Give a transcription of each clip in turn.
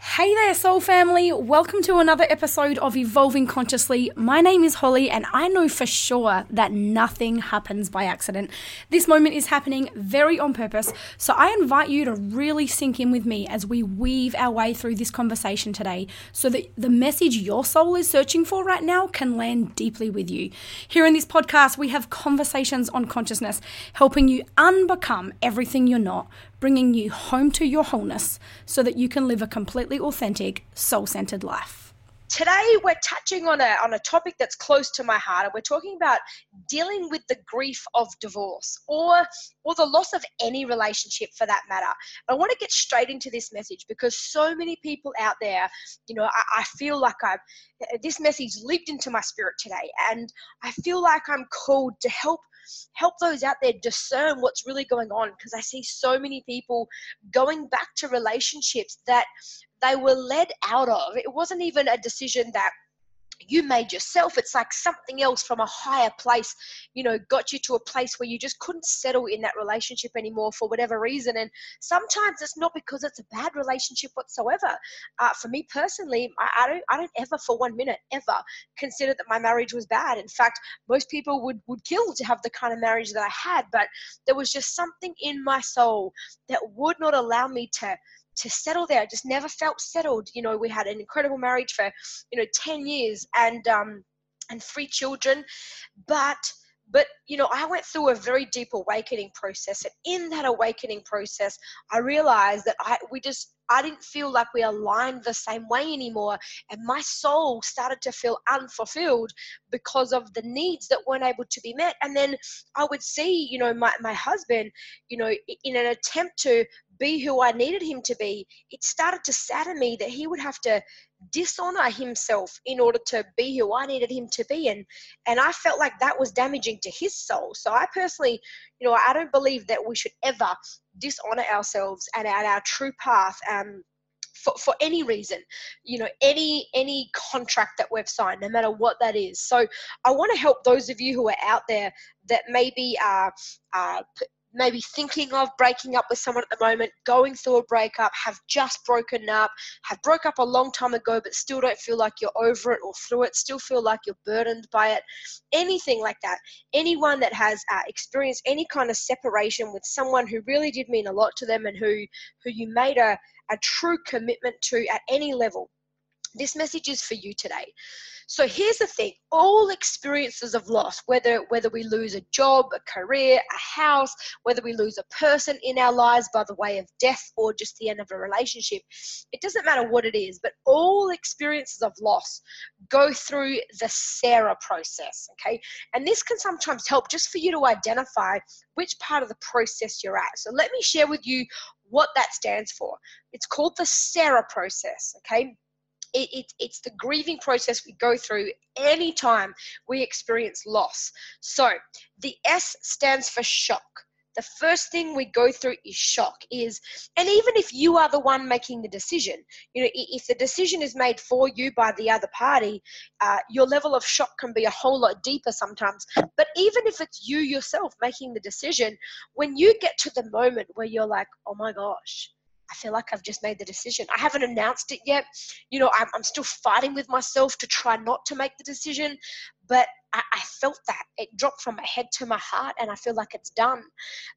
Hey there, soul family. Welcome to another episode of Evolving Consciously. My name is Holly, and I know for sure that nothing happens by accident. This moment is happening very on purpose, so I invite you to really sink in with me as we weave our way through this conversation today so that the message your soul is searching for right now can land deeply with you. Here in this podcast, we have conversations on consciousness, helping you unbecome everything you're not bringing you home to your wholeness so that you can live a completely authentic, soul centered life. Today, we're touching on a, on a topic that's close to my heart, and we're talking about dealing with the grief of divorce or, or the loss of any relationship for that matter. I want to get straight into this message because so many people out there, you know, I, I feel like I've this message leaped into my spirit today, and I feel like I'm called to help help those out there discern what's really going on because I see so many people going back to relationships that they were led out of. It wasn't even a decision that you made yourself. It's like something else from a higher place, you know, got you to a place where you just couldn't settle in that relationship anymore for whatever reason. And sometimes it's not because it's a bad relationship whatsoever. Uh, for me personally, I, I, don't, I don't ever for one minute ever consider that my marriage was bad. In fact, most people would would kill to have the kind of marriage that I had, but there was just something in my soul that would not allow me to to settle there. I just never felt settled. You know, we had an incredible marriage for, you know, 10 years and um and three children. But but you know i went through a very deep awakening process and in that awakening process i realized that i we just i didn't feel like we aligned the same way anymore and my soul started to feel unfulfilled because of the needs that weren't able to be met and then i would see you know my, my husband you know in an attempt to be who I needed him to be, it started to sadden me that he would have to dishonor himself in order to be who I needed him to be. And and I felt like that was damaging to his soul. So I personally, you know, I don't believe that we should ever dishonor ourselves and at our true path. Um, for, for any reason you know any any contract that we've signed no matter what that is so i want to help those of you who are out there that maybe are, are maybe thinking of breaking up with someone at the moment, going through a breakup, have just broken up, have broke up a long time ago, but still don't feel like you're over it or through it, still feel like you're burdened by it, anything like that. Anyone that has uh, experienced any kind of separation with someone who really did mean a lot to them and who who you made a, a true commitment to at any level. This message is for you today. So here's the thing: all experiences of loss, whether whether we lose a job, a career, a house, whether we lose a person in our lives by the way of death or just the end of a relationship, it doesn't matter what it is. But all experiences of loss go through the Sarah process. Okay, and this can sometimes help just for you to identify which part of the process you're at. So let me share with you what that stands for. It's called the Sarah process. Okay it, it, it's the grieving process we go through anytime we experience loss. So the S stands for shock. The first thing we go through is shock is and even if you are the one making the decision you know if the decision is made for you by the other party uh, your level of shock can be a whole lot deeper sometimes but even if it's you yourself making the decision when you get to the moment where you're like oh my gosh I feel like I've just made the decision. I haven't announced it yet. You know, I'm, I'm still fighting with myself to try not to make the decision, but I, I, felt that it dropped from my head to my heart, and I feel like it's done.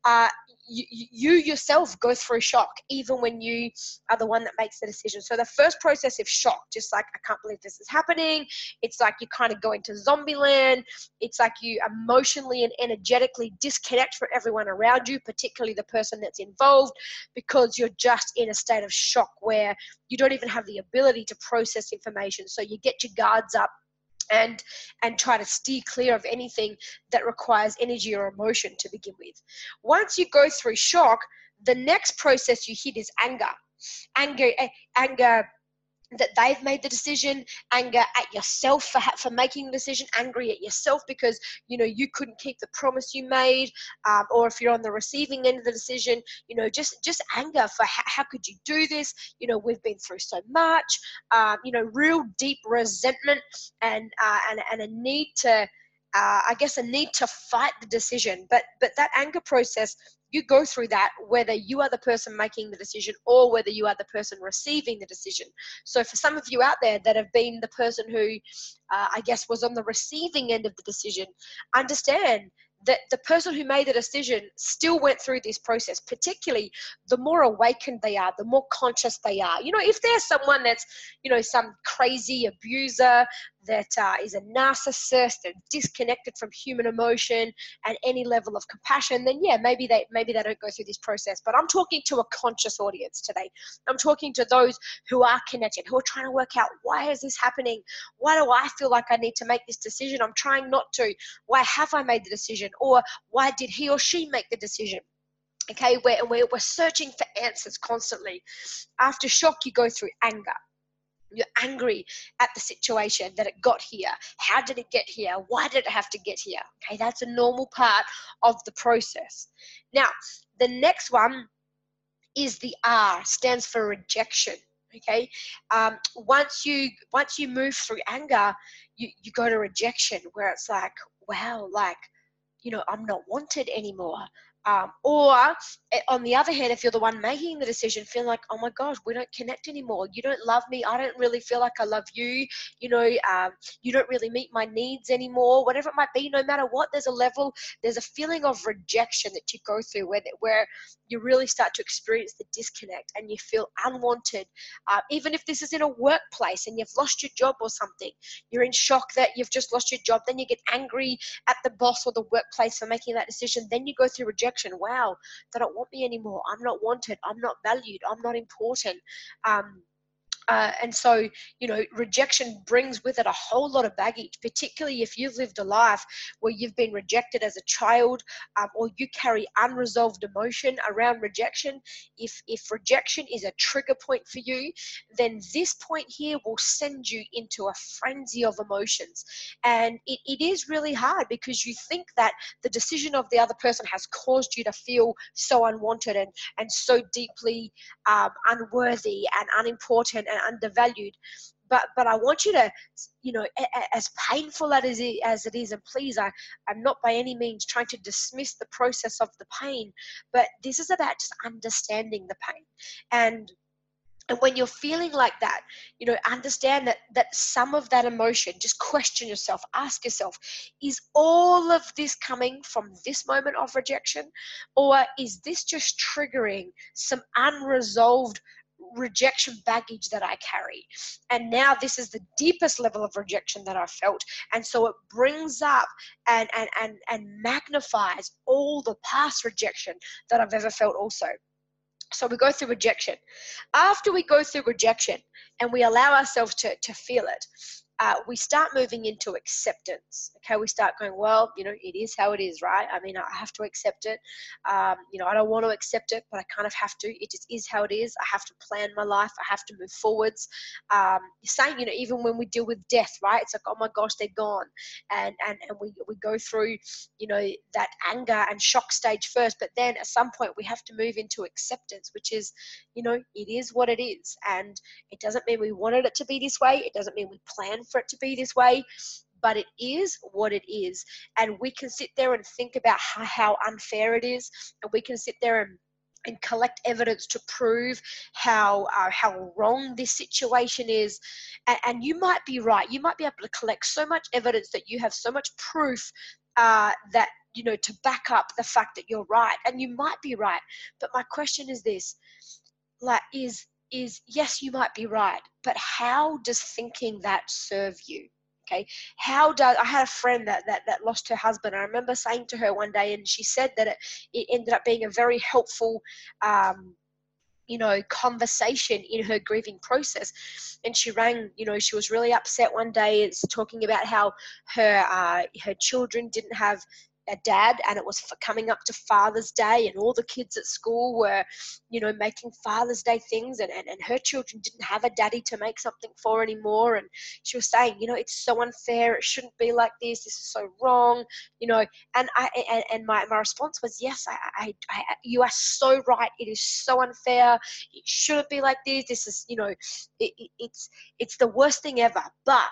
Uh, you, you yourself go through shock, even when you are the one that makes the decision. So the first process of shock, just like I can't believe this is happening. It's like you kind of go into zombie land. It's like you emotionally and energetically disconnect from everyone around you, particularly the person that's involved, because you're just in a state of shock where you don't even have the ability to process information. So you get your guards up and and try to steer clear of anything that requires energy or emotion to begin with. Once you go through shock the next process you hit is anger. Anger eh, anger that they've made the decision, anger at yourself for for making the decision, angry at yourself because you know you couldn't keep the promise you made, um, or if you're on the receiving end of the decision, you know just just anger for how, how could you do this? You know we've been through so much, um, you know real deep resentment and uh, and and a need to. Uh, I guess a need to fight the decision, but but that anger process you go through that whether you are the person making the decision or whether you are the person receiving the decision. So, for some of you out there that have been the person who, uh, I guess, was on the receiving end of the decision, understand that the person who made the decision still went through this process, particularly the more awakened they are, the more conscious they are. You know, if there's someone that's, you know, some crazy abuser that uh, is a narcissist and disconnected from human emotion and any level of compassion, then yeah, maybe they maybe they don't go through this process. But I'm talking to a conscious audience today. I'm talking to those who are connected, who are trying to work out why is this happening? Why do I feel like I need to make this decision? I'm trying not to. Why have I made the decision? Or why did he or she make the decision? Okay, we're, we're, we're searching for answers constantly. After shock, you go through anger you're angry at the situation that it got here. How did it get here? Why did it have to get here? Okay, that's a normal part of the process. Now, the next one is the R, stands for rejection. Okay, um, once you once you move through anger, you you go to rejection, where it's like, wow, like you know, I'm not wanted anymore. Um, or eh, on the other hand, if you're the one making the decision, feel like, oh my gosh, we don't connect anymore. You don't love me. I don't really feel like I love you. You know, um, you don't really meet my needs anymore. Whatever it might be, no matter what, there's a level, there's a feeling of rejection that you go through where, where you really start to experience the disconnect and you feel unwanted. Uh, even if this is in a workplace and you've lost your job or something, you're in shock that you've just lost your job. Then you get angry at the boss or the workplace for making that decision. Then you go through rejection rejection. Wow, they don't want me anymore. I'm not wanted. I'm not valued. I'm not important. Um, uh, and so, you know, rejection brings with it a whole lot of baggage, particularly if you've lived a life where you've been rejected as a child um, or you carry unresolved emotion around rejection. If, if rejection is a trigger point for you, then this point here will send you into a frenzy of emotions. And it, it is really hard because you think that the decision of the other person has caused you to feel so unwanted and, and so deeply um, unworthy and unimportant and undervalued. But but I want you to, you know, as painful as it, as it is, and please, I I'm not by any means trying to dismiss the process of the pain, but this is about just understanding the pain, and and when you're feeling like that you know understand that that some of that emotion just question yourself ask yourself is all of this coming from this moment of rejection? Or is this just triggering some unresolved rejection baggage that I carry. And now this is the deepest level of rejection that I've felt. And so it brings up and, and, and, and magnifies all the past rejection that I've ever felt also. So we go through rejection. After we go through rejection and we allow ourselves to, to feel it, uh, we start moving into acceptance. Okay, we start going, well, you know, it is how it is, right? I mean, I have to accept it. Um, you know, I don't want to accept it, but I kind of have to. It just is how it is. I have to plan my life. I have to move forwards. Um, saying, you know, even when we deal with death, right? It's like, oh my gosh, they're gone, and and and we we go through, you know, that anger and shock stage first, but then at some point we have to move into acceptance, which is, you know, it is what it is, and it doesn't mean we wanted it to be this way. It doesn't mean we planned for it to be this way but it is what it is. And we can sit there and think about how, how unfair it is and we can sit there and and collect evidence to prove how uh, how wrong this situation is. And, and, you might be right. You might be able to collect so much evidence that you have so much proof uh, that you know to back up the fact that you're right and you might be right. But my question is this like is is yes, you might be right, but how does thinking that serve you? Okay, how does I had a friend that that, that lost her husband. I remember saying to her one day, and she said that it, it ended up being a very helpful. Um, you know conversation in her grieving process and she rang you know she was really upset one day it's talking about how her uh, her children didn't have a dad and it was coming up to father's day and all the kids at school were you know making father's day things and, and, and her children didn't have a daddy to make something for anymore and she was saying you know it's so unfair it shouldn't be like this this is so wrong you know and i and, and my, my response was yes I, I, I you are so right it is so unfair it shouldn't be like this this is you know it, it, it's it's the worst thing ever but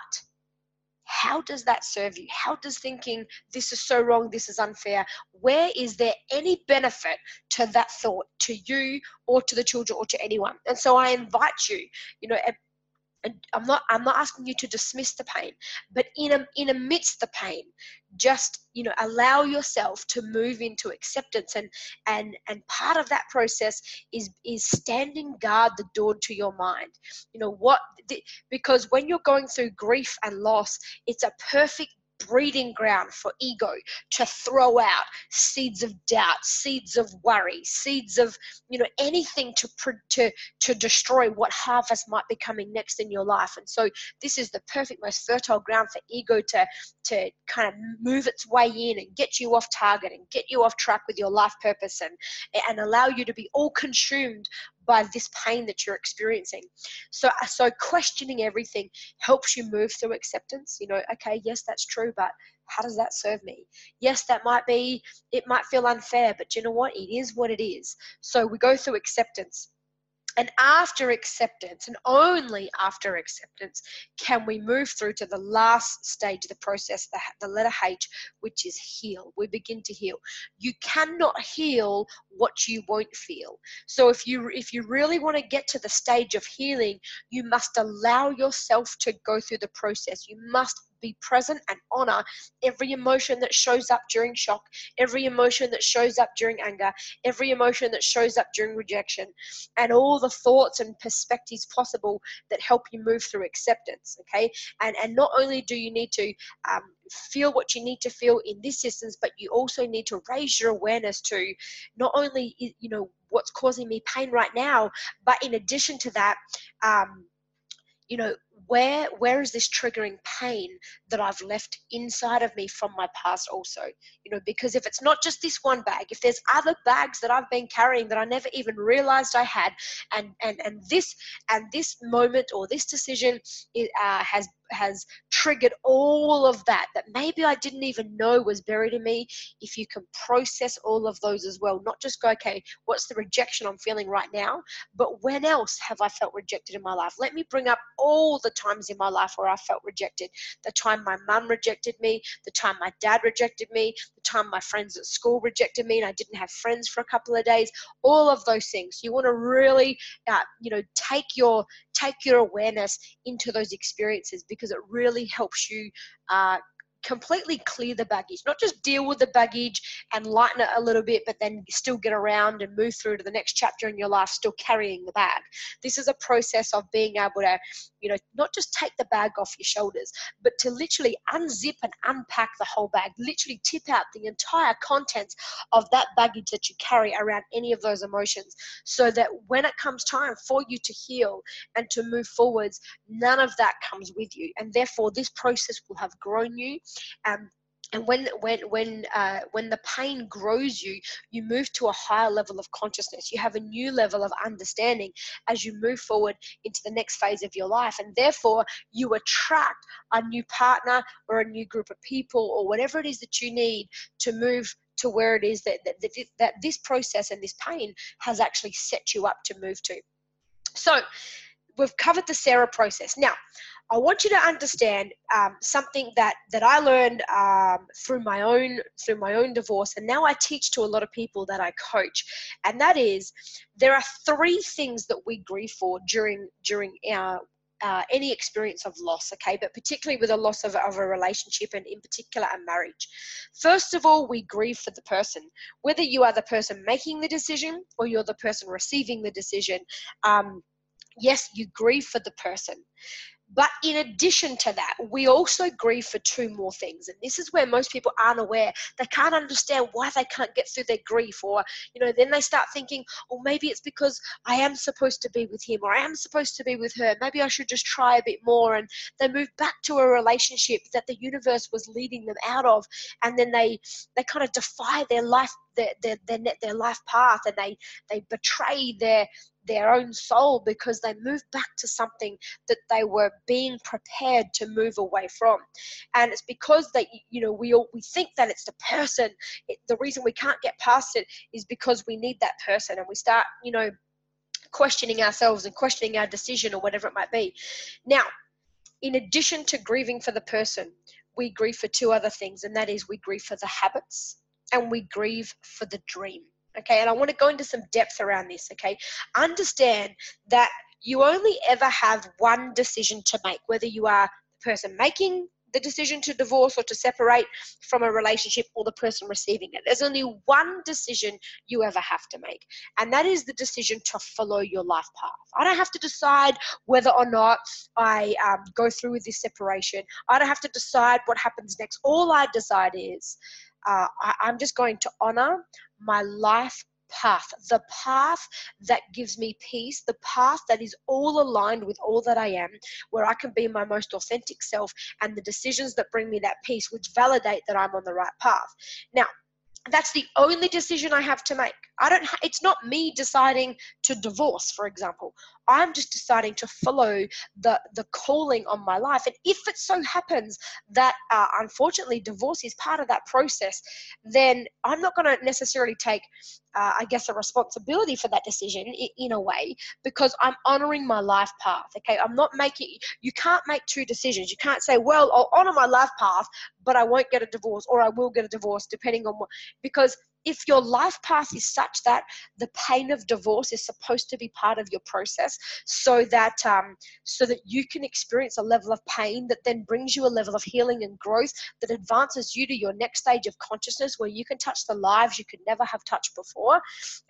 how does that serve you? How does thinking this is so wrong, this is unfair, where is there any benefit to that thought, to you or to the children or to anyone? And so I invite you, you know, I'm not I'm not asking you to dismiss the pain, but in a, in amidst the pain, just you know allow yourself to move into acceptance and and and part of that process is is standing guard the door to your mind. You know what because when you're going through grief and loss, it's a perfect breeding ground for ego to throw out seeds of doubt, seeds of worry, seeds of you know anything to to to destroy what harvest might be coming next in your life. And so this is the perfect, most fertile ground for ego to to kind of move its way in and get you off target and get you off track with your life purpose and and allow you to be all consumed by this pain that you're experiencing. So, uh, so questioning everything helps you move through acceptance. You know, okay, yes, that's true, but how does that serve me? Yes, that might be, it might feel unfair, but you know what? It is what it is. So we go through acceptance. And after acceptance, and only after acceptance, can we move through to the last stage of the process, the, the letter H, which is heal. We begin to heal. You cannot heal what you won't feel. So if you if you really want to get to the stage of healing, you must allow yourself to go through the process. You must be present and honor every emotion that shows up during shock, every emotion that shows up during anger, every emotion that shows up during rejection, and all the thoughts and perspectives possible that help you move through acceptance. Okay, and and not only do you need to um, feel what you need to feel in this instance, but you also need to raise your awareness to not only you know what's causing me pain right now, but in addition to that. Um, you know where where is this triggering pain that i've left inside of me from my past also? You know because if it's not just this one bag if there's other bags that i've been carrying that i never even realized i had and and and this and this moment or this decision it, uh, has has triggered all of that that maybe I didn't even know was buried in me. If you can process all of those as well, not just go, okay, what's the rejection I'm feeling right now, but when else have I felt rejected in my life? Let me bring up all the times in my life where I felt rejected. The time my mum rejected me, the time my dad rejected me, the time my friends at school rejected me and I didn't have friends for a couple of days, all of those things. You want to really, uh, you know, take your take your awareness into those experiences because it really helps you uh, completely clear the baggage, not just deal with the baggage and lighten it a little bit, but then still get around and move through to the next chapter in your life, still carrying the bag. This is a process of being able to, you know, not just take the bag off your shoulders, but to literally unzip and unpack the whole bag, literally tip out the entire contents of that baggage that you carry around any of those emotions, so that when it comes time for you to heal and to move forwards, none of that comes with you. And therefore, this process will have grown you um, and when when when uh, when the pain grows you you move to a higher level of consciousness. You have a new level of understanding as you move forward into the next phase of your life. And therefore you attract a new partner or a new group of people or whatever it is that you need to move to where it is that that, that, that this process and this pain has actually set you up to move to. So we've covered the sarah process. Now I want you to understand um, something that that I learned um, through my own through my own divorce, and now I teach to a lot of people that I coach, and that is there are three things that we grieve for during during our uh, any experience of loss, okay, but particularly with a loss of, of a relationship and in particular a marriage. First of all, we grieve for the person, whether you are the person making the decision or you're the person receiving the decision. Um, yes, you grieve for the person. But in addition to that, we also grieve for two more things. And this is where most people aren't aware. They can't understand why they can't get through their grief. Or, you know, then they start thinking, oh, maybe it's because I am supposed to be with him or I am supposed to be with her. Maybe I should just try a bit more. And they move back to a relationship that the universe was leading them out of. And then they, they kind of defy their life their, their, their, their life path and they, they betray their, their own soul because they move back to something that they were being prepared to move away from. And it's because they you know we all we think that it's the person it, the reason we can't get past it is because we need that person and we start you know questioning ourselves and questioning our decision or whatever it might be. Now in addition to grieving for the person, we grieve for two other things, and that is we grieve for the habits and we grieve for the dream. Okay, and I want to go into some depth around this. Okay, understand that you only ever have one decision to make, whether you are the person making the decision to divorce or to separate from a relationship or the person receiving it. There's only one decision you ever have to make, and that is the decision to follow your life path. I don't have to decide whether or not I um, go through with this separation. I don't have to decide what happens next. All I decide is uh, I, I'm just going to honor my life path, the path that gives me peace, the path that is all aligned with all that I am, where I can be my most authentic self, and the decisions that bring me that peace, which validate that I'm on the right path. Now, that's the only decision I have to make. I don't. It's not me deciding to divorce, for example. I'm just deciding to follow the the calling on my life. And if it so happens that uh, unfortunately divorce is part of that process, then I'm not going to necessarily take, uh, I guess, a responsibility for that decision in, in a way because I'm honoring my life path. Okay, I'm not making. You can't make two decisions. You can't say, well, I'll honor my life path, but I won't get a divorce, or I will get a divorce, depending on what. Because if your life path is such that the pain of divorce is supposed to be part of your process so that um, so that you can experience a level of pain that then brings you a level of healing and growth that advances you to your next stage of consciousness where you can touch the lives you could never have touched before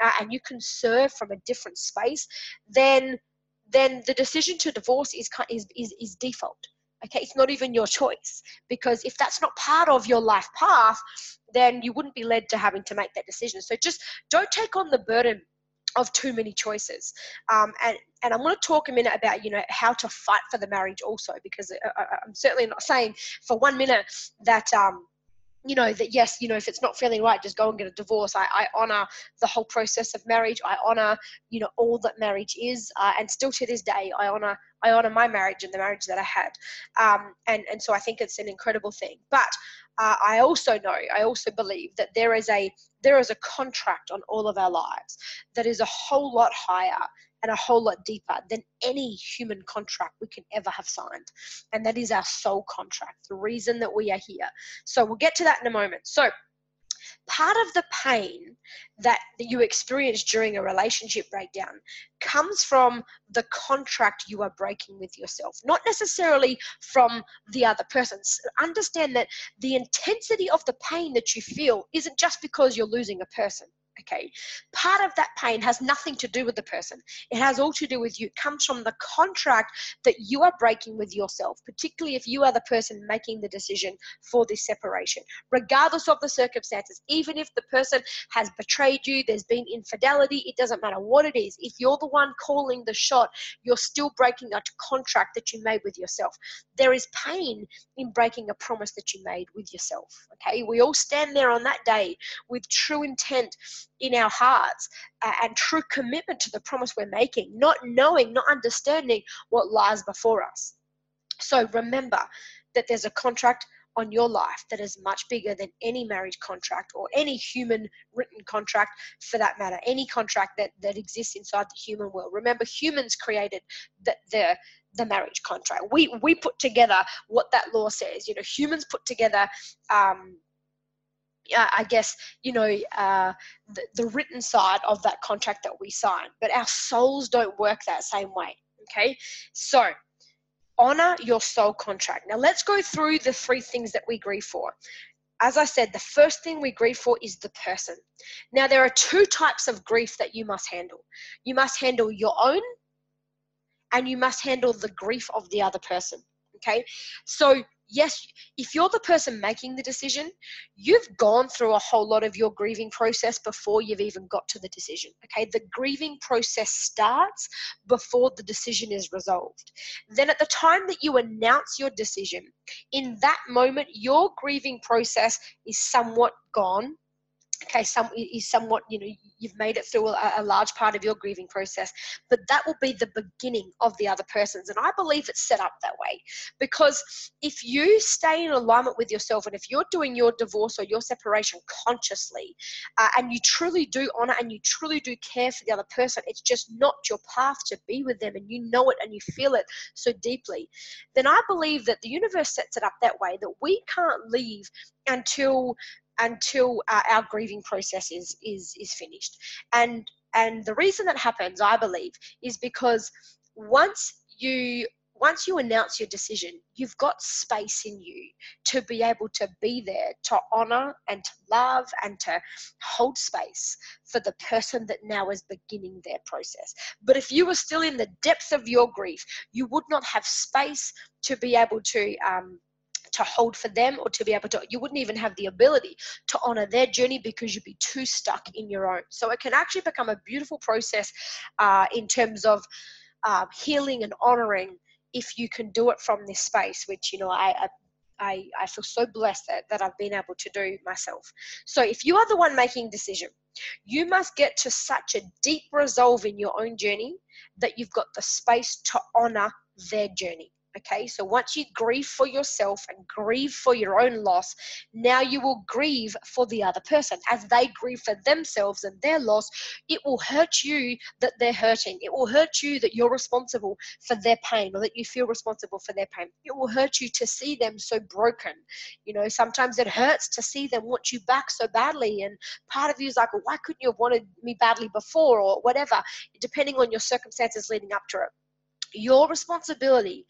uh, and you can serve from a different space then then the decision to divorce is is is, is default okay it's not even your choice because if that's not part of your life path then you wouldn't be led to having to make that decision. So just don't take on the burden of too many choices. Um, and and i'm going to talk a minute about you know how to fight for the marriage also because I, am certainly not saying for one minute that um, you know that yes you know if it's not feeling right just go and get a divorce. I, I honor the whole process of marriage. I honor you know all that marriage is. Uh, and still to this day i honor i honor my marriage and the marriage that i had um, and and so i think it's an incredible thing but uh, i also know i also believe that there is a there is a contract on all of our lives that is a whole lot higher and a whole lot deeper than any human contract we can ever have signed. And that is our soul contract, the reason that we are here. So we'll get to that in a moment. So, part of the pain that, you experience during a relationship breakdown comes from the contract you are breaking with yourself, not necessarily from the other person. Understand that the intensity of the pain that you feel isn't just because you're losing a person. Okay. Part of that pain has nothing to do with the person. It has all to do with you. It comes from the contract that you are breaking with yourself, particularly if you are the person making the decision for this separation, regardless of the circumstances. Even if the person has betrayed you, there's been infidelity, it doesn't matter what it is. If you're the one calling the shot, you're still breaking a contract that you made with yourself. There is pain in breaking a promise that you made with yourself. Okay. We all stand there on that day with true intent in our hearts uh, and true commitment to the promise we're making, not knowing, not understanding what lies before us. So remember that there's a contract on your life that is much bigger than any marriage contract or any human written contract for that matter, any contract that, that exists inside the human world. Remember, humans created the, the the marriage contract. We we put together what that law says. You know, humans put together um, I guess, you know, uh, the, the written side of that contract that we sign. But our souls don't work that same way. Okay. So, honor your soul contract. Now, let's go through the three things that we grieve for. As I said, the first thing we grieve for is the person. Now, there are two types of grief that you must handle you must handle your own, and you must handle the grief of the other person. Okay. So, yes, if you're the person making the decision, you've gone through a whole lot of your grieving process before you've even got to the decision. Okay, the grieving process starts before the decision is resolved. Then, at the time that you announce your decision, in that moment, your grieving process is somewhat gone okay some is somewhat you know you've made it through a, a, large part of your grieving process but that will be the beginning of the other person's and i believe it's set up that way. Because if you stay in alignment with yourself and if you're doing your divorce or your separation consciously uh, and you truly do honor and you truly do care for the other person it's just not your path to be with them and you know it and you feel it so deeply then i believe that the universe sets it up that way that we can't leave until until uh, our grieving process is is is finished and and the reason that happens i believe is because once you once you announce your decision, you've got space in you to be able to be there, to honor and to love and to hold space for the person that now is beginning their process. But if you were still in the depth of your grief, you would not have space to be able to um, to hold for them or to be able to you wouldn't even have the ability to honor their journey because you'd be too stuck in your own so it can actually become a beautiful process uh, in terms of uh, healing and honoring if you can do it from this space which you know i, I I, I feel so blessed that, that I've been able to do myself. So, if you are the one making decision, you must get to such a deep resolve in your own journey that you've got the space to honor their journey. Okay, so once you grieve for yourself and grieve for your own loss, now you will grieve for the other person. As they grieve for themselves and their loss, it will hurt you that they're hurting. It will hurt you that you're responsible for their pain or that you feel responsible for their pain. It will hurt you to see them so broken. You know, sometimes it hurts to see them want you back so badly. And part of you is like, why couldn't you have wanted me badly before or whatever, depending on your circumstances leading up to it. Your responsibility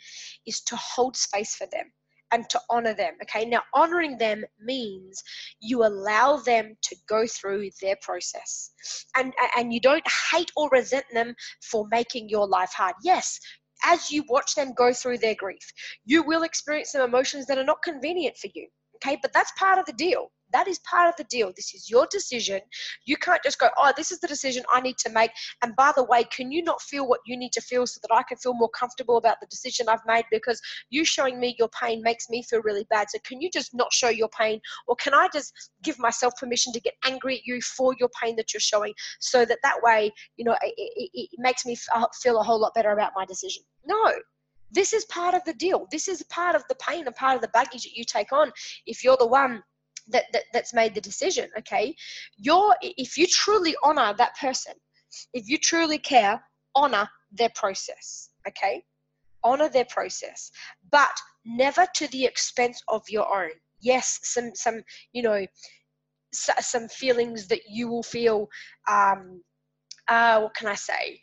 is to hold space for them and to honor them. Okay, now honoring them means you allow them to go through their process, and and you don't hate or resent them for making your life hard. Yes. As you watch them go through their grief, you will experience some emotions that are not convenient for you. Okay, but that's part of the deal. That is part of the deal. This is your decision. You can't just go, oh, this is the decision I need to make. And by the way, can you not feel what you need to feel so that I can feel more comfortable about the decision I've made? Because you showing me your pain makes me feel really bad. So can you just not show your pain? Or can I just give myself permission to get angry at you for your pain that you're showing so that that way, you know, it, it, it makes me uh, feel a whole lot better about my decision? No, this is part of the deal. This is part of the pain and part of the baggage that you take on if you're the one that, that that's made the decision okay? You're if you truly honor that person if you truly care honor their process okay? Honor their process but never to the expense of your own. Yes some some you know some feelings that you will feel um uh what can i say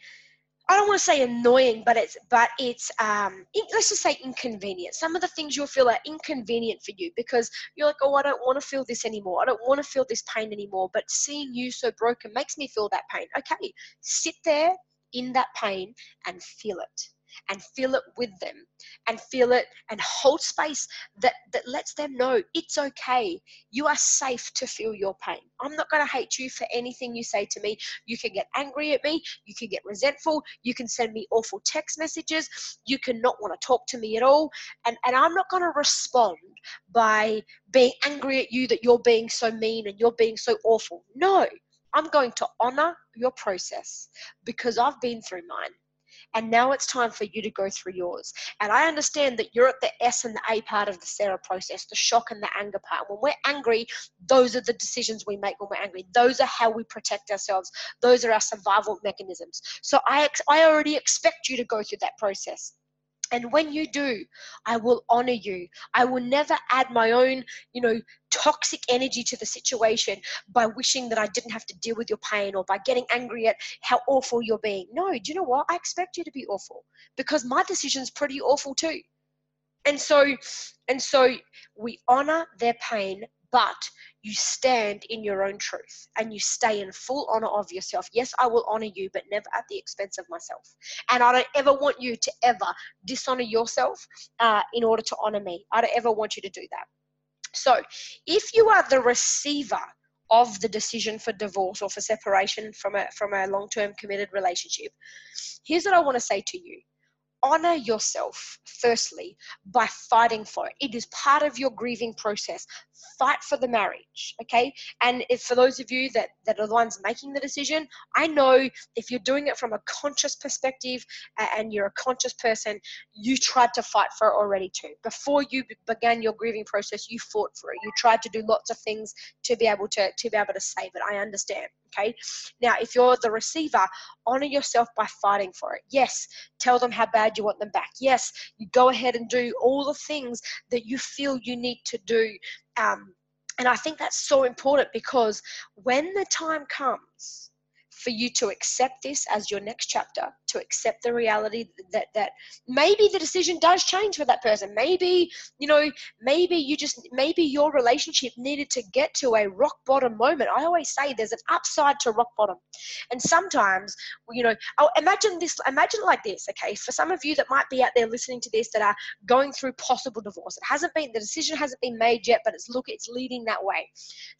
I don't want to say annoying, but it's but it's um let's just say inconvenient. Some of the things you'll feel are inconvenient for you because you're like, oh, I don't want to feel this anymore. I don't want to feel this pain anymore. But seeing you so broken makes me feel that pain. Okay, sit there in that pain and feel it and feel it with them and feel it and hold space that, that lets them know it's okay. You are safe to feel your pain. I'm not going to hate you for anything you say to me. You can get angry at me. You can get resentful. You can send me awful text messages. You can not want to talk to me at all. And, and I'm not going to respond by being angry at you that you're being so mean and you're being so awful. No, I'm going to honor your process because I've been through mine and now it's time for you to go through yours. And I understand that you're at the S and the A part of the Sarah process, the shock and the anger part. When we're angry, those are the decisions we make when we're angry. Those are how we protect ourselves. Those are our survival mechanisms. So I, ex- I already expect you to go through that process. And when you do, I will honor you. I will never add my own, you know, toxic energy to the situation by wishing that I didn't have to deal with your pain or by getting angry at how awful you're being. No, do you know what? I expect you to be awful because my decision's pretty awful too. And so and so we honor their pain, but you stand in your own truth and you stay in full honor of yourself. Yes, I will honor you, but never at the expense of myself. And I don't ever want you to ever dishonor yourself uh, in order to honor me. I don't ever want you to do that. So, if you are the receiver of the decision for divorce or for separation from a from a long-term committed relationship, here's what I want to say to you honor yourself firstly by fighting for it. It is part of your grieving process. Fight for the marriage okay? And if for those of you that that are the ones making the decision i know if you're doing it from a conscious perspective and you're a conscious person you tried to fight for it already too. Before you began your grieving process you fought for it. You tried to do lots of things to be able to to be able to save it. I understand okay? Now if you're the receiver honor yourself by fighting for it. Yes tell them how bad you want them back. Yes you go ahead and do all the things that you feel you need to do. Um, and I think that's so important because when the time comes for you to accept this as your next chapter, to accept the reality that that maybe the decision does change for that person. Maybe, you know, maybe you just maybe your relationship needed to get to a rock bottom moment. I always say there's an upside to rock bottom. And sometimes, you know, I'll imagine this imagine like this, okay? For some of you that might be out there listening to this that are going through possible divorce. It hasn't been the decision hasn't been made yet, but it's look it's leading that way.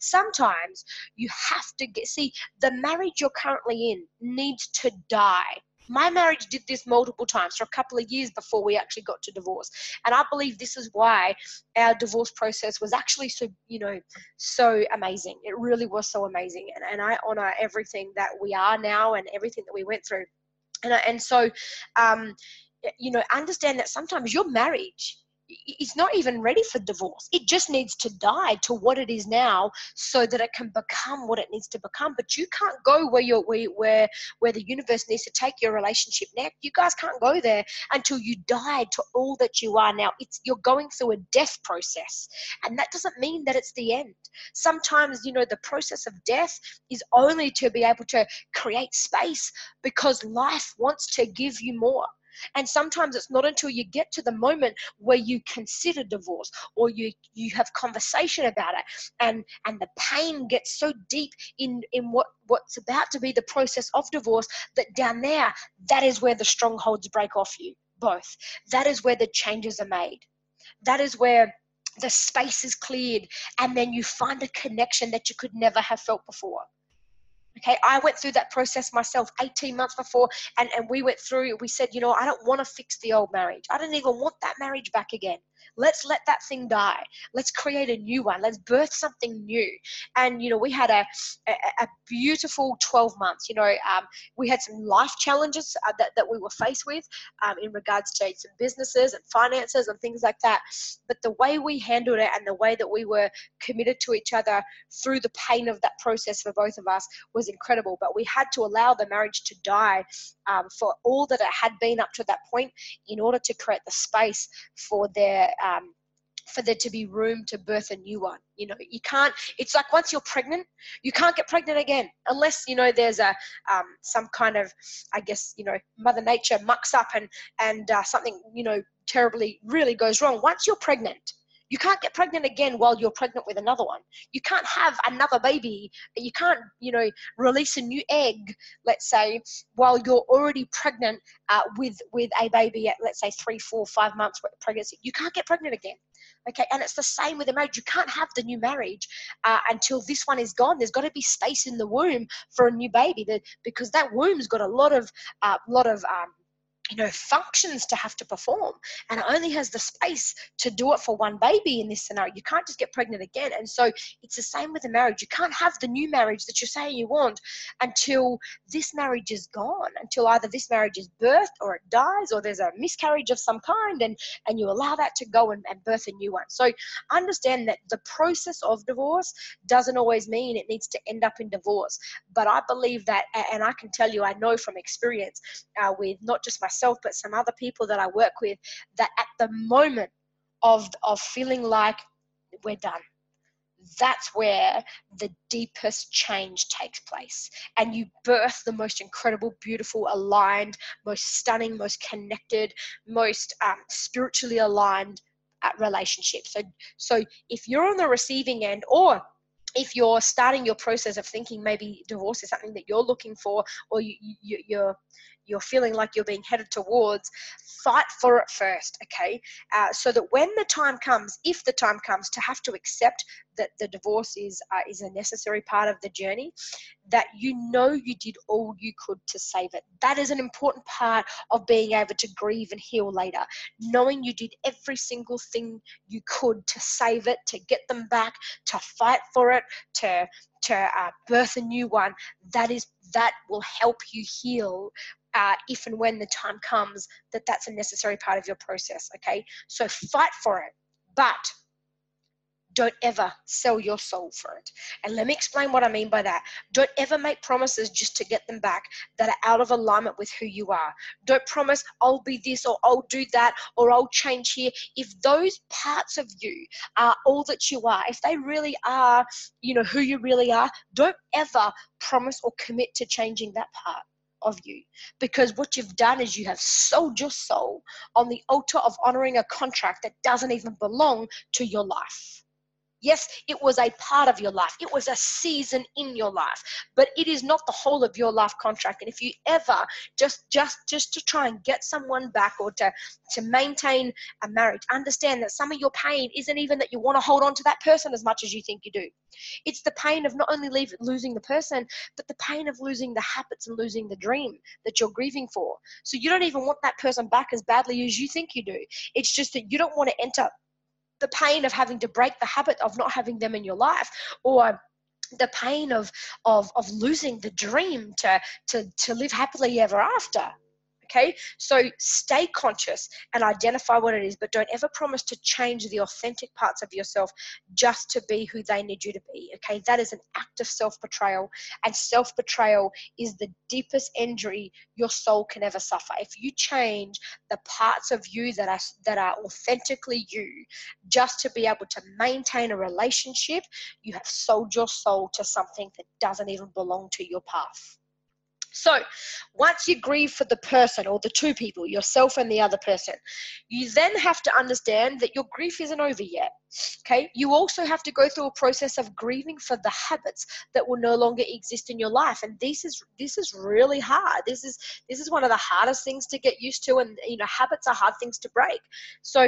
Sometimes you have to get see the marriage you're currently currently in needs to die. My marriage did this multiple times for a couple of years before we actually got to divorce. And I believe this is why our divorce process was actually so, you know, so amazing. It really was so amazing. And, and I honor everything that we are now and everything that we went through. And, and so, um, you know, understand that sometimes your marriage it's not even ready for divorce. It just needs to die to what it is now, so that it can become what it needs to become. But you can't go where you're where where, where the universe needs to take your relationship next. You guys can't go there until you die to all that you are now. It's you're going through a death process, and that doesn't mean that it's the end. Sometimes you know the process of death is only to be able to create space because life wants to give you more. And sometimes it's not until you get to the moment where you consider divorce or you you have conversation about it and and the pain gets so deep in in what what's about to be the process of divorce that down there that is where the strongholds break off you both. That is where the changes are made. That is where the space is cleared and then you find a connection that you could never have felt before. Okay, I went through that process myself 18 months before, and, and we went through, we said, you know, I don't want to fix the old marriage. I don't even want that marriage back again. Let's let that thing die. Let's create a new one. Let's birth something new. And, you know, we had a, a, a beautiful 12 months. You know, um, we had some life challenges uh, that, that we were faced with um, in regards to some businesses and finances and things like that. But the way we handled it and the way that we were committed to each other through the pain of that process for both of us was incredible. But we had to allow the marriage to die um, for all that it had been up to that point in order to create the space for their um, for there to be room to birth a new one. You know, you can't. It's like once you're pregnant, you can't get pregnant again unless you know there's a um, some kind of, I guess you know, Mother Nature mucks up and and uh, something you know terribly really goes wrong. Once you're pregnant, you can't get pregnant again while you're pregnant with another one. You can't have another baby. You can't, you know, release a new egg, let's say, while you're already pregnant uh, with with a baby at, let's say, three, four, five months pregnancy. You can't get pregnant again. Okay, and it's the same with a marriage. You can't have the new marriage uh, until this one is gone. There's got to be space in the womb for a new baby, because that womb's got a lot of, uh, lot of um, you know functions to have to perform and only has the space to do it for one baby in this scenario. You can't just get pregnant again. And so it's the same with a marriage. You can't have the new marriage that you're saying you want until this marriage is gone until either this marriage is birthed or it dies or there's a miscarriage of some kind and and you allow that to go and, and birth a new one. So understand that the process of divorce doesn't always mean it needs to end up in divorce. But i believe that and i can tell you i know from experience uh, with not just myself myself, but some other people that I work with, that at the moment of, of feeling like we're done, that's where the deepest change takes place. And you birth the most incredible, beautiful, aligned, most stunning, most connected, most um, spiritually aligned uh, relationship. So, so if you're on the receiving end, or if you're starting your process of thinking maybe divorce is something that you're looking for, or you, you, you're you're feeling like you're being headed towards, fight for it first, okay? Uh, so that when the time comes, if the time comes to have to accept that the divorce is uh, is a necessary part of the journey, that you know you did all you could to save it. That is an important part of being able to grieve and heal later. Knowing you did every single thing you could to save it, to get them back, to fight for it, to to uh, birth a new one. That is that will help you heal uh, if and when the time comes that that's a necessary part of your process. Okay, so fight for it, but don't ever sell your soul for it. And let me explain what I mean by that. Don't ever make promises just to get them back that are out of alignment with who you are. Don't promise, I'll be this or I'll do that or I'll change here. If those parts of you are all that you are, if they really are, you know, who you really are, don't ever promise or commit to changing that part of you because what you've done is you have sold your soul on the altar of honoring a contract that doesn't even belong to your life. Yes, it was a part of your life. It was a season in your life, but it is not the whole of your life contract. And if you ever just just just to try and get someone back or to to maintain a marriage, understand that some of your pain isn't even that you want to hold on to that person as much as you think you do. It's the pain of not only leave, losing the person, but the pain of losing the habits and losing the dream that you're grieving for. So you don't even want that person back as badly as you think you do. It's just that you don't want to enter the pain of having to break the habit of not having them in your life or the pain of of of losing the dream to to to live happily ever after Okay, so stay conscious and identify what it is, but don't ever promise to change the authentic parts of yourself just to be who they need you to be. Okay, that is an act of self betrayal, and self betrayal is the deepest injury your soul can ever suffer. If you change the parts of you that are that are authentically you, just to be able to maintain a relationship, you have sold your soul to something that doesn't even belong to your path. So, once you grieve for the person or the two people, yourself and the other person, you then have to understand that your grief isn't over yet. Okay, you also have to go through a process of grieving for the habits that will no longer exist in your life, and this is this is really hard. This is this is one of the hardest things to get used to, and you know, habits are hard things to break. So,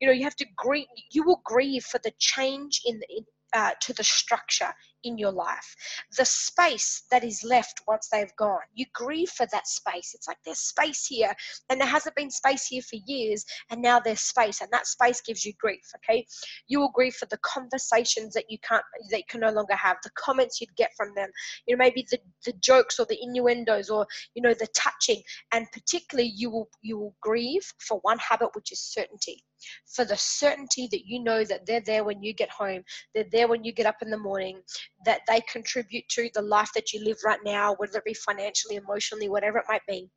you know, you have to grieve. You will grieve for the change in, in uh, to the structure in your life, the space that is left once they've gone. You grieve for that space. It's like there's space here, and there hasn't been space here for years, and now there's space, and that space gives you grief. Okay, you will grieve for the conversations that you can't, that you can no longer have, the comments you'd get from them. You know, maybe the the jokes or the innuendos, or you know, the touching, and particularly you will you will grieve for one habit, which is certainty for the certainty that you know that they're there when you get home, they're there when you get up in the morning, that they contribute to the life that you live right now, whether it be financially, emotionally, whatever it might be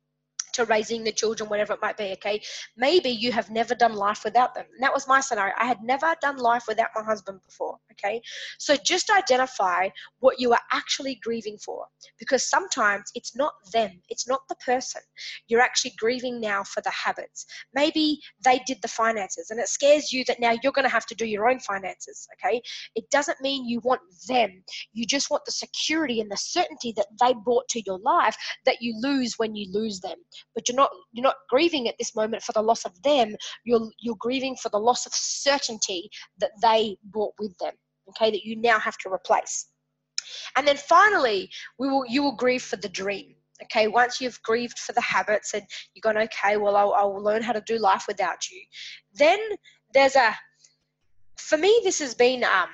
to raising the children, whatever it might be, okay? Maybe you have never done life without them. And that was my scenario. I had never done life without my husband before, okay? So just identify what you are actually grieving for because sometimes it's not them, it's not the person. You're actually grieving now for the habits. Maybe they did the finances and it scares you that now you're going to have to do your own finances, okay? It doesn't mean you want them. You just want the security and the certainty that they brought to your life that you lose when you lose them but you're not you're not grieving at this moment for the loss of them you're you're grieving for the loss of certainty that they brought with them okay that you now have to replace. And then finally we will you will grieve for the dream okay? Once you've grieved for the habits and you've gone, okay well I'll, I'll learn how to do life without you then there's a for me this has been um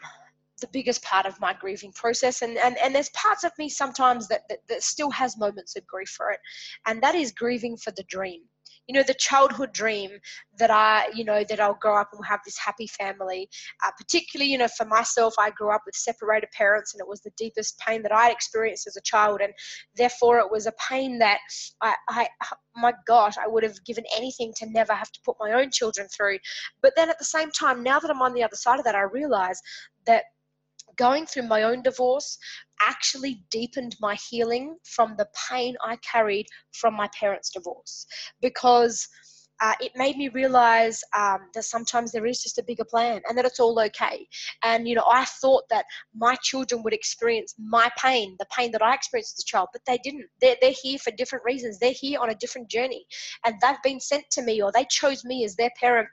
the biggest part of my grieving process. And and, and there's parts of me sometimes that, that, that still has moments of grief for it. And that is grieving for the dream you know the childhood dream that i you know that i'll grow up and we'll have this happy family. Uh, particularly you know for myself i grew up with separated parents and it was the deepest pain that i'd experienced as a child and therefore it was a pain that i, I my gosh i would have given anything to never have to put my own children through. But then at the same time now that i'm on the other side of that i realize that going through my own divorce actually deepened my healing from the pain I carried from my parents' divorce. Because uh, it made me realize um, that sometimes there is just a bigger plan and that it's all okay. And, you know, I thought that my children would experience my pain, the pain that I experienced as a child, but they didn't. They're, they're here for different reasons. They're here on a different journey. And they've been sent to me or they chose me as their parent,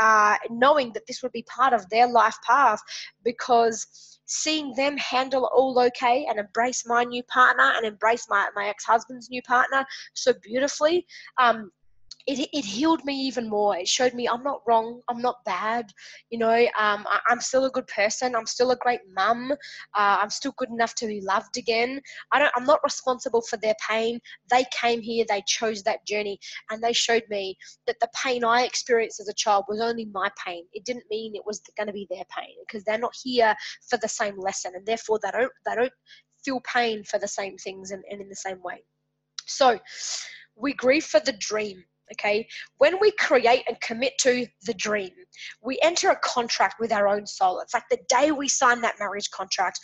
uh, knowing that this would be part of their life path because seeing them handle all okay and embrace my new partner and embrace my, my ex-husband's new partner so beautifully um, it, it healed me even more. It showed me I'm not wrong. I'm not bad. You know, um, I, am still a good person. I'm still a great mum. Uh, I'm still good enough to be loved again. I don't. I'm not responsible for their pain. They came here. They chose that journey, and they showed me that the pain I experienced as a child was only my pain. It didn't mean it was going to be their pain because they're not here for the same lesson, and therefore they don't. They don't feel pain for the same things and, and in the same way. So we grieve for the dream Okay, when we create and commit to the dream, we enter a contract with our own soul. It's like the day we sign that marriage contract,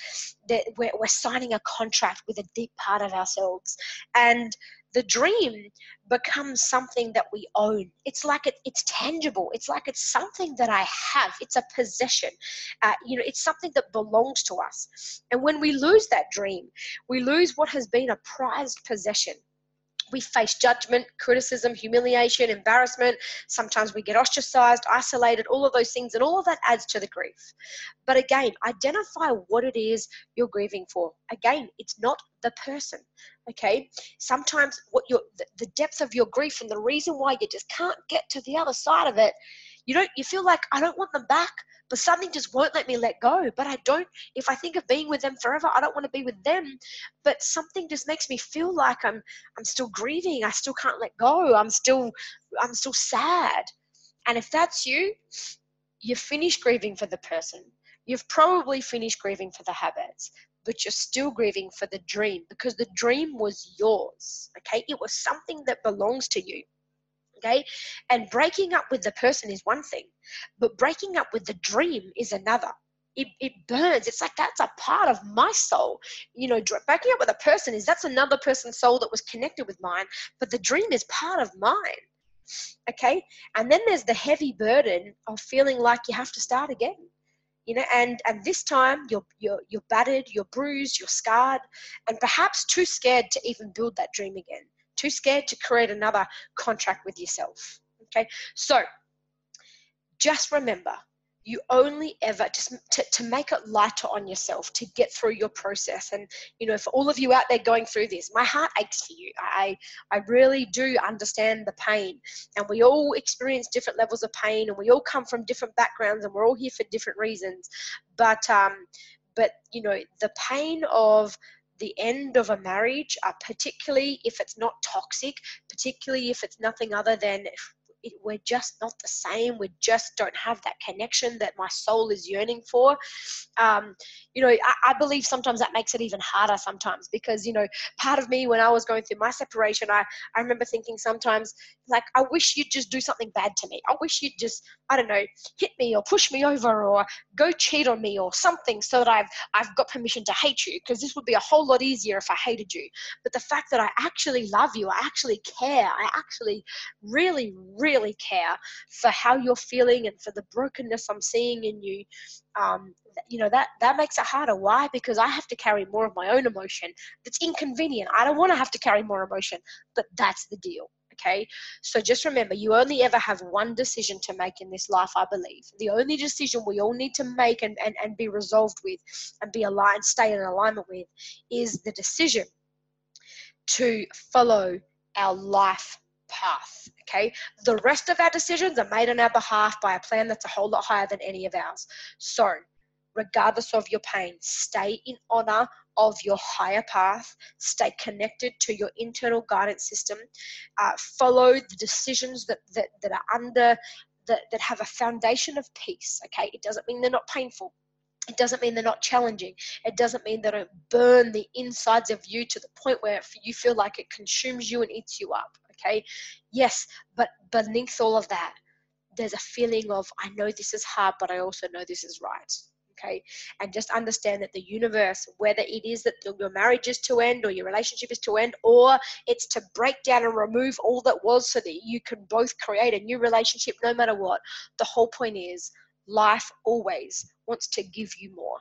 that we're, we're signing a contract with a deep part of ourselves. And the dream becomes something that we own. It's like it, it's tangible. It's like it's something that I have. It's a possession. Uh, you know, it's something that belongs to us. And when we lose that dream, we lose what has been a prized possession we face judgment, criticism, humiliation, embarrassment. Sometimes we get ostracized, isolated, all of those things, and all of that adds to the grief. But again, identify what it is you're grieving for. Again, it's not the person. Okay. Sometimes what your the depth of your grief and the reason why you just can't get to the other side of it, you don't you feel like I don't want them back but something just won't let me let go. But I don't, if I think of being with them forever, I don't want to be with them. But something just makes me feel like I'm, I'm still grieving. I still can't let go. I'm still, I'm still sad. And if that's you, you've finished grieving for the person. You've probably finished grieving for the habits, but you're still grieving for the dream because the dream was yours. Okay. It was something that belongs to you. Okay. And breaking up with the person is one thing, but breaking up with the dream is another. It, it burns. It's like that's a part of my soul. You know, breaking up with a person is that's another person's soul that was connected with mine, but the dream is part of mine. Okay. And then there's the heavy burden of feeling like you have to start again you know and and this time you're you're you're battered you're bruised you're scarred and perhaps too scared to even build that dream again too scared to create another contract with yourself. Okay, so just remember you only ever just to, to make it lighter on yourself to get through your process. And you know for all of you out there going through this my heart aches for you. I i really do understand the pain. And we all experience different levels of pain and we all come from different backgrounds and we're all here for different reasons. But um but you know the pain of the end of a marriage, uh, particularly if it's not toxic, particularly if it's nothing other than it, we're just not the same. We just don't have that connection that my soul is yearning for. Um, you know, I, I, believe sometimes that makes it even harder sometimes because, you know, part of me when I was going through my separation, I, I remember thinking sometimes, like, I wish you'd just do something bad to me. I wish you'd just, I don't know, hit me or push me over or go cheat on me or something so that I've, I've got permission to hate you because this would be a whole lot easier if I hated you. But the fact that I actually love you, I actually care, I actually really, really really care for how you're feeling and for the brokenness I'm seeing in you, um, you know that that makes it harder. Why? Because I have to carry more of my own emotion. That's inconvenient. I don't want to have to carry more emotion, but that's the deal. Okay, so just remember, you only ever have one decision to make in this life, I believe. The only decision we all need to make and, and, and be resolved with and be aligned, stay in alignment with, is the decision to follow our life path. Okay. The rest of our decisions are made on our behalf by a plan that's a whole lot higher than any of ours. So, regardless of your pain, stay in honor of your higher path, stay connected to your internal guidance system, uh, follow the decisions that, that, that are under, that, that have a foundation of peace. Okay. It doesn't mean they're not painful. It doesn't mean they're not challenging. It doesn't mean they don't burn the insides of you to the point where you feel like it consumes you and eats you up okay? Yes but beneath all of that. There's a feeling of i know this is hard but i also know this is right okay? And just understand that the universe whether it is that your marriage is to end or your relationship is to end or it's to break down and remove all that was so that you can both create a new relationship no matter what the whole point is life always wants to give you more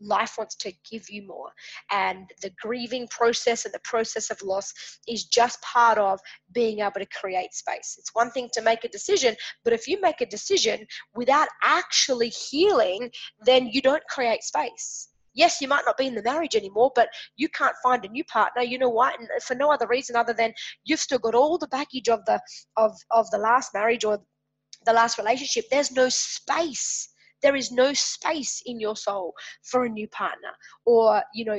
life wants to give you more. And the grieving process and the process of loss is just part of being able to create space. It's one thing to make a decision but if you make a decision without actually healing then you don't create space. Yes you might not be in the marriage anymore but you can't find a new partner. You know what and for no other reason other than you've still got all the baggage of the of of the last marriage or the last relationship. There's no space there is no space in your soul for a new partner or you know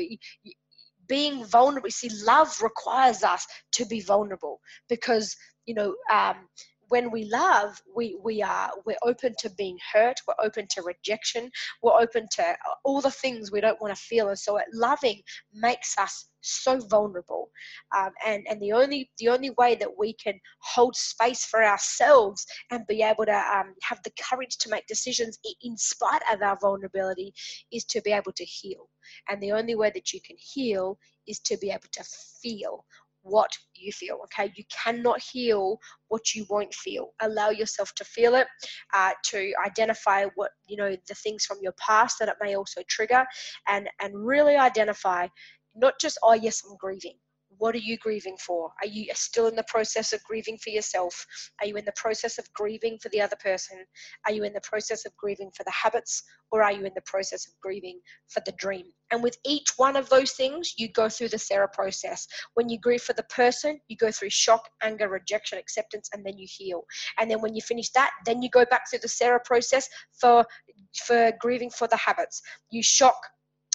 being vulnerable see love requires us to be vulnerable because you know um, when we love, we, we are we're open to being hurt, we're open to rejection, we're open to all the things we don't want to feel. And so loving makes us so vulnerable. Um, and and the only the only way that we can hold space for ourselves and be able to um, have the courage to make decisions in spite of our vulnerability is to be able to heal. And the only way that you can heal is to be able to feel what you feel okay you cannot heal what you won't feel allow yourself to feel it uh, to identify what you know the things from your past that it may also trigger and and really identify not just oh yes i'm grieving what are you grieving for? Are you still in the process of grieving for yourself? Are you in the process of grieving for the other person? Are you in the process of grieving for the habits? Or are you in the process of grieving for the dream? And with each one of those things, you go through the Sarah process. When you grieve for the person, you go through shock, anger, rejection, acceptance, and then you heal. And then when you finish that, then you go back through the Sarah process for for grieving for the habits. You shock,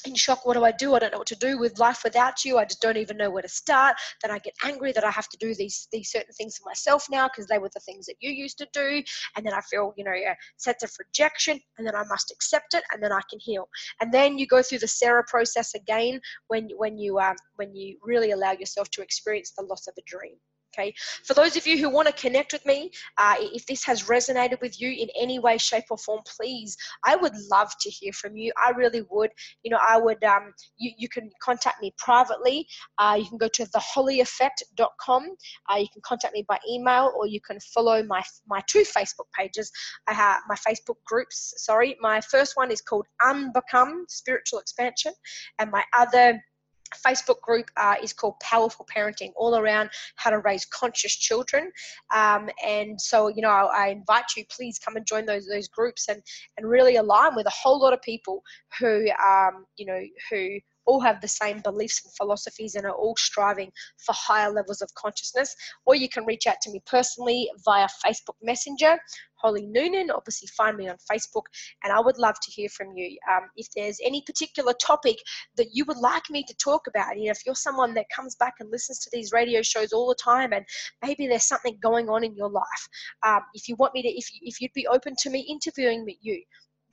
in shock. What do I do? I don't know what to do with life without you. I just don't even know where to start. Then I get angry that I have to do these these certain things for myself now because they were the things that you used to do. And then I feel, you know, a sense of rejection, and then I must accept it, and then I can heal. And then you go through the Sarah process again when when you um, when you really allow yourself to experience the loss of a dream. Okay. For those of you who want to connect with me, uh, if this has resonated with you in any way, shape, or form, please, I would love to hear from you. I really would. You know, I would. Um, you, you can contact me privately. Uh, you can go to thehollyeffect.com. Uh, you can contact me by email, or you can follow my my two Facebook pages. I have my Facebook groups. Sorry, my first one is called Unbecome Spiritual Expansion, and my other Facebook group uh, is called Powerful Parenting, all around how to raise conscious children. Um, and so, you know, I, I, invite you, please come and join those those groups and and really align with a whole lot of people who, um, you know, who all have the same beliefs and philosophies and are all striving for higher levels of consciousness. Or you can reach out to me personally via Facebook Messenger Holly Noonan. Obviously, find me on Facebook, and I would love to hear from you. Um, if there's any particular topic that you would like me to talk about, you know, if you're someone that comes back and listens to these radio shows all the time, and maybe there's something going on in your life, um, if you want me to, if if you'd be open to me interviewing you,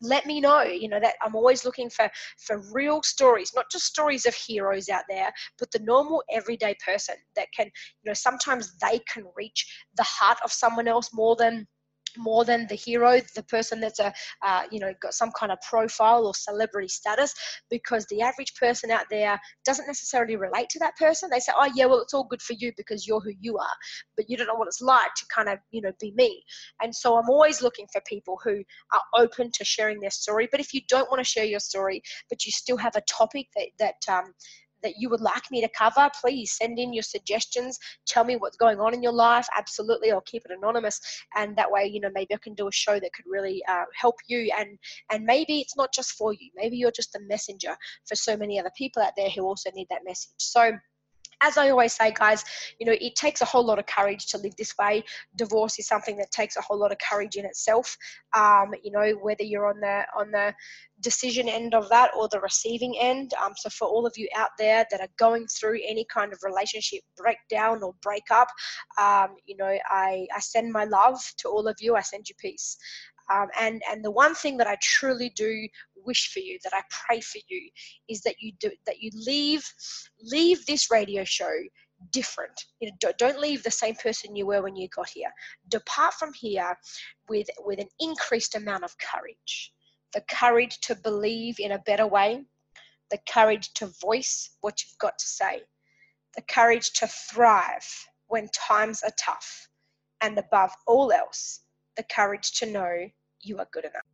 let me know you know that i'm always looking for for real stories not just stories of heroes out there but the normal everyday person that can you know sometimes they can reach the heart of someone else more than more than the hero, the person that's a uh, you know got some kind of profile or celebrity status, because the average person out there doesn't necessarily relate to that person. They say, "Oh yeah, well it's all good for you because you're who you are," but you don't know what it's like to kind of you know be me. And so I'm always looking for people who are open to sharing their story. But if you don't want to share your story, but you still have a topic that that um, that you would like me to cover, please send in your suggestions. Tell me what's going on in your life. Absolutely, I'll keep it anonymous, and that way, you know, maybe I can do a show that could really uh, help you. And and maybe it's not just for you. Maybe you're just a messenger for so many other people out there who also need that message. So as I always say, guys, you know, it takes a whole lot of courage to live this way. Divorce is something that takes a whole lot of courage in itself. Um, you know, whether you're on the on the decision end of that or the receiving end. Um, so for all of you out there that are going through any kind of relationship breakdown or breakup, um, you know, I, I send my love to all of you. I send you peace. Um, and and the one thing that I truly do wish for you, that I pray for you, is that you do that you leave leave this radio show different. You know, don't, leave the same person you were when you got here. Depart from here with with an increased amount of courage the courage to believe in a better way, the courage to voice what you've got to say, the courage to thrive when times are tough, and above all else, the courage to know you are good enough.